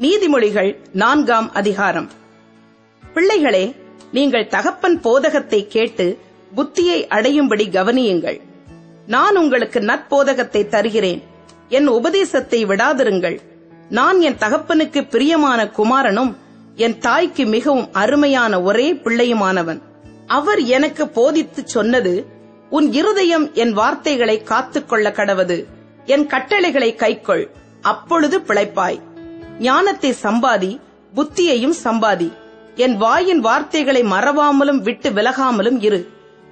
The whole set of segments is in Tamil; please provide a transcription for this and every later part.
நீதிமொழிகள் நான்காம் அதிகாரம். பிள்ளைகளே நீங்கள் தகப்பன் போதகத்தை கேட்டு புத்தியை அடையும்படி கவனியுங்கள். நான் உங்களுக்கு நற்போதகத்தை தருகிறேன். என் உபதேசத்தை விடாதிருங்கள். நான் என் தகப்பனுக்கு பிரியமான குமாரனும் என் தாய்க்கு மிகவும் அருமையான ஒரே பிள்ளையுமானவன். அவர் எனக்கு போதித்துச் சொன்னது உன் இருதயம் என் வார்த்தைகளை காத்துக்கொள்ள கடவது. என் கட்டளைகளை கைக்கொள். அப்பொழுது பிழைப்பாய். ஞானத்தை சம்பாதி புத்தியையும் சம்பாதி. என் வாயின் வார்த்தைகளை மறவாமலும் விட்டு விலகாமலும் இரு.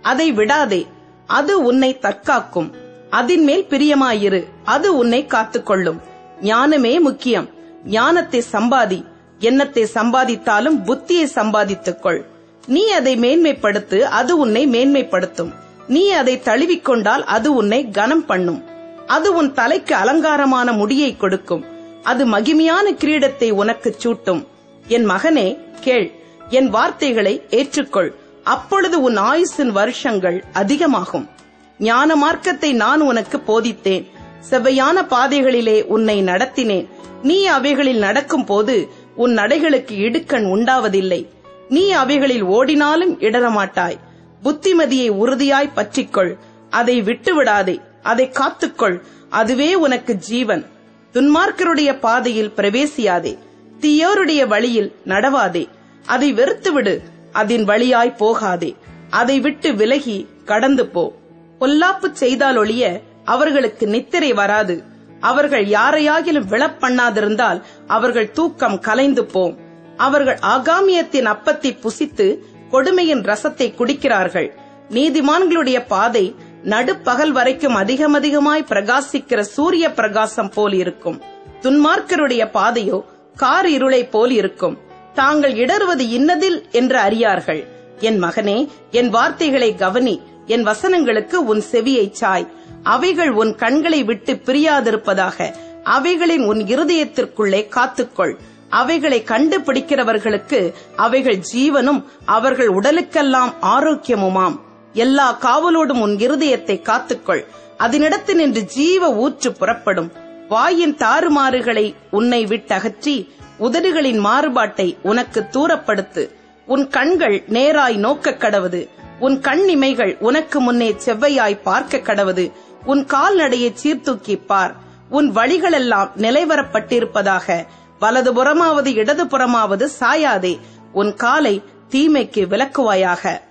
அதை விடாதே அது உன்னை தற்காக்கும். அதின் மேல் பிரியமாயிரு அது உன்னை காத்துக்கொள்ளும். ஞானமே முக்கியம். ஞானத்தை சம்பாதி எண்ணத்தை சம்பாதித்தாலும் புத்தியை சம்பாதித்துக்கொள். நீ அதை மேன்மைப்படுத்து அது உன்னை மேன்மைப்படுத்தும். நீ அதை தழுவிக்கொண்டால் அது உன்னை கனம் பண்ணும். அது உன் தலைக்கு அலங்காரமான முடியை கொடுக்கும். அது மகிமையான கிரீடத்தை உனக்குச் சூட்டும். என் மகனே கேள் என் வார்த்தைகளை ஏற்றுக்கொள். அப்பொழுது உன் ஆயுசின் வருஷங்கள் அதிகமாகும். ஞான மார்க்கத்தை நான் உனக்கு போதித்தேன். செவ்வையான பாதைகளிலே உன்னை நடத்தினேன். நீ அவைகளில் நடக்கும் போது உன் நடைகளுக்கு இடுக்கண் உண்டாவதில்லை. நீ அவைகளில் ஓடினாலும் இடரமாட்டாய் புத்திமதியை உறுதியாய் பற்றிக்கொள். அதை விட்டுவிடாதே. அதை காத்துக்கொள். அதுவே உனக்கு ஜீவன். துன்மார்க்கருடைய பாதையில் பிரவேசியாதே. தீயோருடைய வழியில் நடவாதே. அதை வெறுத்துவிடு அதன் வழியாய் போகாதே. அதை விட்டு விலகி கடந்து போ. பொல்லாப்பு செய்தால் ஒழிய அவர்களுக்கு நித்திரை வராது. அவர்கள் யாரையாகிலும் விழப்பண்ணாதிருந்தால் அவர்கள் தூக்கம் கலைந்து போம். அவர்கள் ஆகாமியத்தின் அப்பத்தை புசித்து கொடுமையின் ரசத்தை குடிக்கிறார்கள். நீதிமான்களுடைய பாதை நடுப்பகல் வரைக்கும் அதிகம் அதிகமாய் பிரகாசிக்கிற சூரிய பிரகாசம் போல் இருக்கும். துன்மார்க்கருடைய பாதையோ கார் இருளை போல் இருக்கும். தாங்கள் இடறுவது இன்னதில் என்று அறியார்கள். என் மகனே என் வார்த்தைகளை கவனி. என் வசனங்களுக்கு உன் செவியை சாய். அவைகள் உன் கண்களை விட்டு பிரியாதிருப்பதாக. அவைகளின் உன் இருதயத்திற்குள்ளே காத்துக்கொள். அவைகளை கண்டுபிடிக்கிறவர்களுக்கு அவைகள் ஜீவனும் அவர்கள் உடலுக்கெல்லாம் ஆரோக்கியமுமாம். எல்லா காவலோடும் உன் இருதயத்தை காத்துக்கொள். அதனிடத்து நின்று ஜீவ ஊற்று புறப்படும். வாயின் தாறுமாறுகளை உன்னை விட்டகற்றி உதடுகளின் மாறுபாட்டை உனக்கு தூரப்படுத்து. உன் கண்கள் நேராய் நோக்க கடவது. உன் கண்ணிமைகள் உனக்கு முன்னே செவ்வையாய் பார்க்க கடவது. உன் கால்நடையை சீர்தூக்கி பார். உன் வழிகளெல்லாம் நிலைவரப்பட்டிருப்பதாக. வலதுபுறமாவது இடதுபுறமாவது சாயாதே. உன் காலை தீமைக்கு விலக்குவாயாக